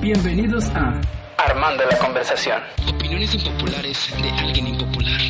Bienvenidos a Armando la conversación. Opiniones impopulares de alguien impopular.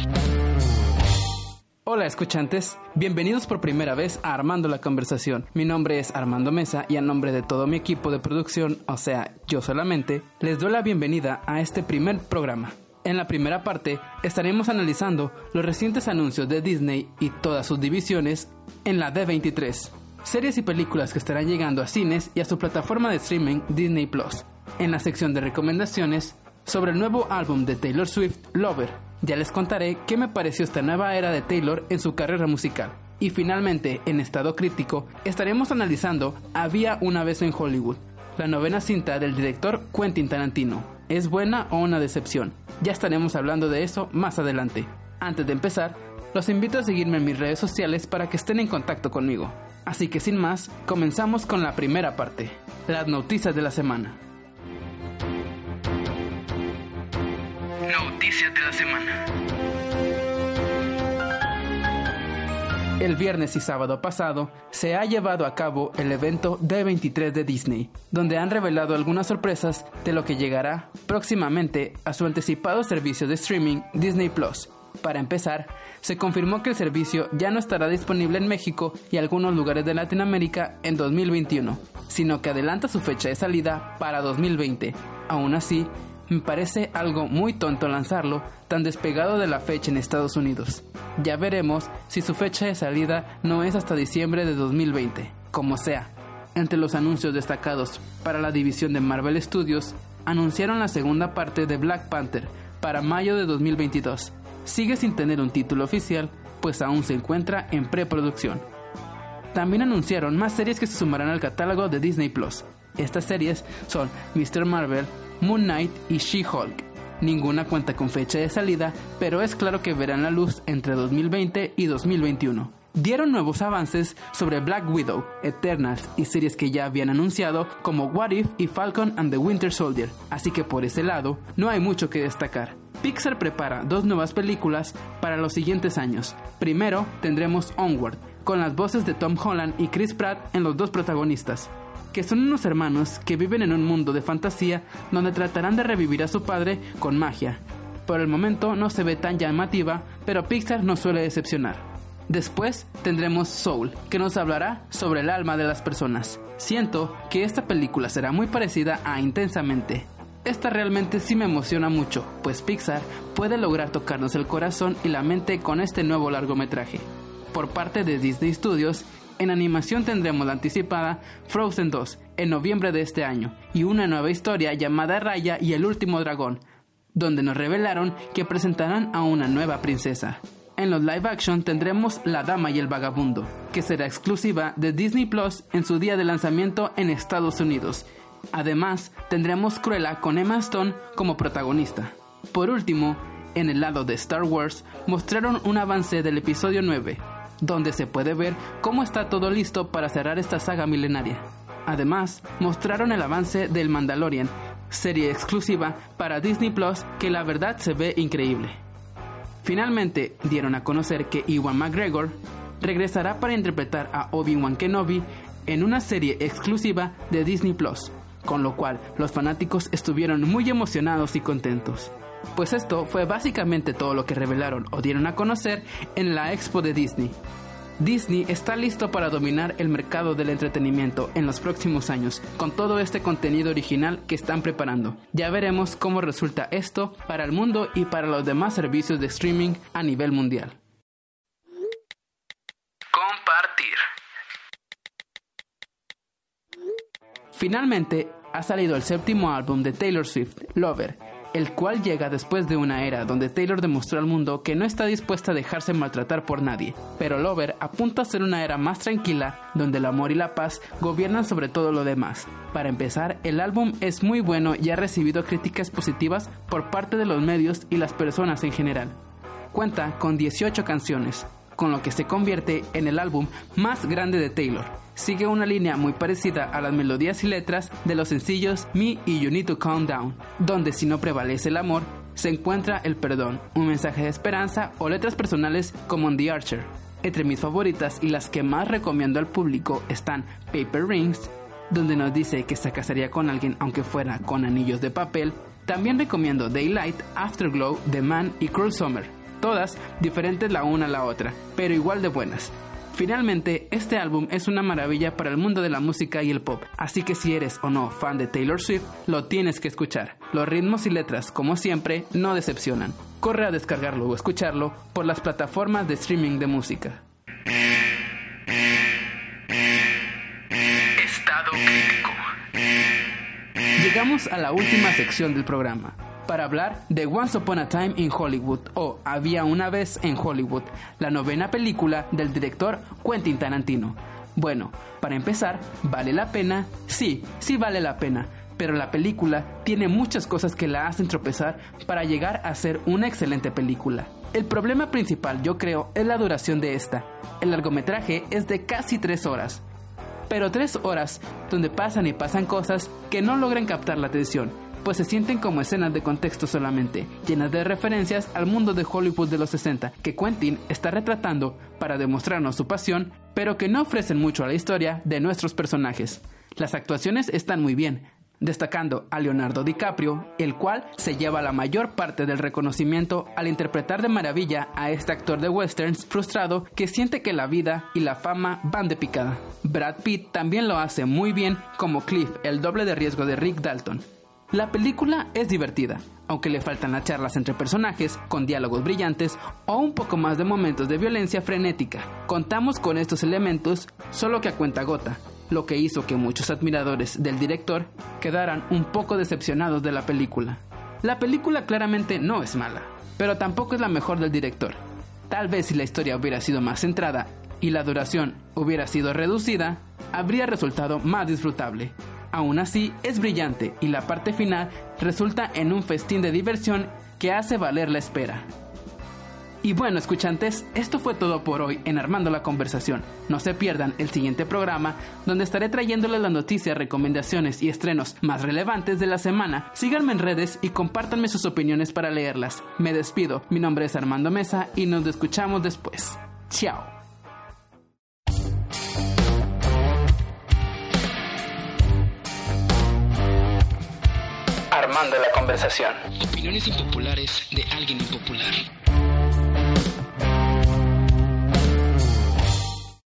Hola escuchantes, bienvenidos por primera vez a Armando la Conversación. Mi nombre es Armando Mesa y a nombre de todo mi equipo de producción, o sea, yo solamente, les doy la bienvenida a este primer programa. En la primera parte estaremos analizando los recientes anuncios de Disney y todas sus divisiones en la D23, series y películas que estarán llegando a cines y a su plataforma de streaming Disney Plus. En la sección de recomendaciones, sobre el nuevo álbum de Taylor Swift, Lover, ya les contaré qué me pareció esta nueva era de Taylor en su carrera musical. Y finalmente, en estado crítico, estaremos analizando Había una vez en Hollywood, la novena cinta del director Quentin Tarantino. ¿Es buena o una decepción? Ya estaremos hablando de eso más adelante. Antes de empezar, los invito a seguirme en mis redes sociales para que estén en contacto conmigo. Así que sin más, comenzamos con la primera parte, las noticias de la semana. Noticias de la semana. El viernes y sábado pasado se ha llevado a cabo el evento D23 de Disney, donde han revelado algunas sorpresas de lo que llegará próximamente a su anticipado servicio de streaming Disney Plus. Para empezar, se confirmó que el servicio ya no estará disponible en México y algunos lugares de Latinoamérica en 2021, sino que adelanta su fecha de salida para 2020. Aún así, me parece algo muy tonto lanzarlo tan despegado de la fecha en Estados Unidos. Ya veremos si su fecha de salida no es hasta diciembre de 2020. Como sea, entre los anuncios destacados para la división de Marvel Studios, anunciaron la segunda parte de Black Panther para mayo de 2022 sigue sin tener un título oficial, pues aún se encuentra en preproducción. También anunciaron más series que se sumarán al catálogo de Disney Plus. Estas series son Mr. Marvel, Moon Knight y She-Hulk. Ninguna cuenta con fecha de salida, pero es claro que verán la luz entre 2020 y 2021. Dieron nuevos avances sobre Black Widow, Eternals y series que ya habían anunciado como What If y Falcon and the Winter Soldier, así que por ese lado no hay mucho que destacar. Pixar prepara dos nuevas películas para los siguientes años. Primero tendremos Onward, con las voces de Tom Holland y Chris Pratt en los dos protagonistas, que son unos hermanos que viven en un mundo de fantasía donde tratarán de revivir a su padre con magia. Por el momento no se ve tan llamativa, pero Pixar no suele decepcionar. Después tendremos Soul, que nos hablará sobre el alma de las personas. Siento que esta película será muy parecida a Intensamente, esta realmente sí me emociona mucho, pues Pixar puede lograr tocarnos el corazón y la mente con este nuevo largometraje. Por parte de Disney Studios, en animación tendremos la anticipada Frozen 2 en noviembre de este año y una nueva historia llamada Raya y el último dragón, donde nos revelaron que presentarán a una nueva princesa. En los live action tendremos La Dama y el Vagabundo, que será exclusiva de Disney Plus en su día de lanzamiento en Estados Unidos Además, tendremos Cruella con Emma Stone como protagonista. Por último, en el lado de Star Wars, mostraron un avance del episodio 9, donde se puede ver cómo está todo listo para cerrar esta saga milenaria. Además, mostraron el avance del Mandalorian, serie exclusiva para Disney Plus que la verdad se ve increíble. Finalmente, dieron a conocer que Iwan McGregor regresará para interpretar a Obi-Wan Kenobi en una serie exclusiva de Disney Plus con lo cual los fanáticos estuvieron muy emocionados y contentos. Pues esto fue básicamente todo lo que revelaron o dieron a conocer en la expo de Disney. Disney está listo para dominar el mercado del entretenimiento en los próximos años con todo este contenido original que están preparando. Ya veremos cómo resulta esto para el mundo y para los demás servicios de streaming a nivel mundial. Compartir. Finalmente, ha salido el séptimo álbum de Taylor Swift, Lover, el cual llega después de una era donde Taylor demostró al mundo que no está dispuesta a dejarse maltratar por nadie. Pero Lover apunta a ser una era más tranquila, donde el amor y la paz gobiernan sobre todo lo demás. Para empezar, el álbum es muy bueno y ha recibido críticas positivas por parte de los medios y las personas en general. Cuenta con 18 canciones, con lo que se convierte en el álbum más grande de Taylor. Sigue una línea muy parecida a las melodías y letras de los sencillos Me y You Need to Calm Down, donde si no prevalece el amor, se encuentra el perdón, un mensaje de esperanza o letras personales como en The Archer. Entre mis favoritas y las que más recomiendo al público están Paper Rings, donde nos dice que se casaría con alguien aunque fuera con anillos de papel, también recomiendo Daylight, Afterglow, The Man y Cruel Summer, todas diferentes la una a la otra, pero igual de buenas. Finalmente, este álbum es una maravilla para el mundo de la música y el pop, así que si eres o no fan de Taylor Swift, lo tienes que escuchar. Los ritmos y letras, como siempre, no decepcionan. Corre a descargarlo o escucharlo por las plataformas de streaming de música. Estado crítico. Llegamos a la última sección del programa, para hablar de Once Upon a Time in Hollywood o Había una vez en Hollywood, la novena película del director Quentin Tarantino. Bueno, para empezar, ¿vale la pena? Sí, sí vale la pena, pero la película tiene muchas cosas que la hacen tropezar para llegar a ser una excelente película. El problema principal, yo creo, es la duración de esta. El largometraje es de casi tres horas, pero tres horas donde pasan y pasan cosas que no logran captar la atención pues se sienten como escenas de contexto solamente, llenas de referencias al mundo de Hollywood de los 60 que Quentin está retratando para demostrarnos su pasión, pero que no ofrecen mucho a la historia de nuestros personajes. Las actuaciones están muy bien, destacando a Leonardo DiCaprio, el cual se lleva la mayor parte del reconocimiento al interpretar de maravilla a este actor de westerns frustrado que siente que la vida y la fama van de picada. Brad Pitt también lo hace muy bien como Cliff, el doble de riesgo de Rick Dalton. La película es divertida, aunque le faltan las charlas entre personajes, con diálogos brillantes o un poco más de momentos de violencia frenética. Contamos con estos elementos solo que a cuenta gota, lo que hizo que muchos admiradores del director quedaran un poco decepcionados de la película. La película claramente no es mala, pero tampoco es la mejor del director. Tal vez si la historia hubiera sido más centrada y la duración hubiera sido reducida, habría resultado más disfrutable. Aún así, es brillante y la parte final resulta en un festín de diversión que hace valer la espera. Y bueno, escuchantes, esto fue todo por hoy en Armando la Conversación. No se pierdan el siguiente programa, donde estaré trayéndoles las noticias, recomendaciones y estrenos más relevantes de la semana. Síganme en redes y compártanme sus opiniones para leerlas. Me despido, mi nombre es Armando Mesa y nos escuchamos después. Chao. Armando la conversación. Opiniones impopulares de alguien impopular.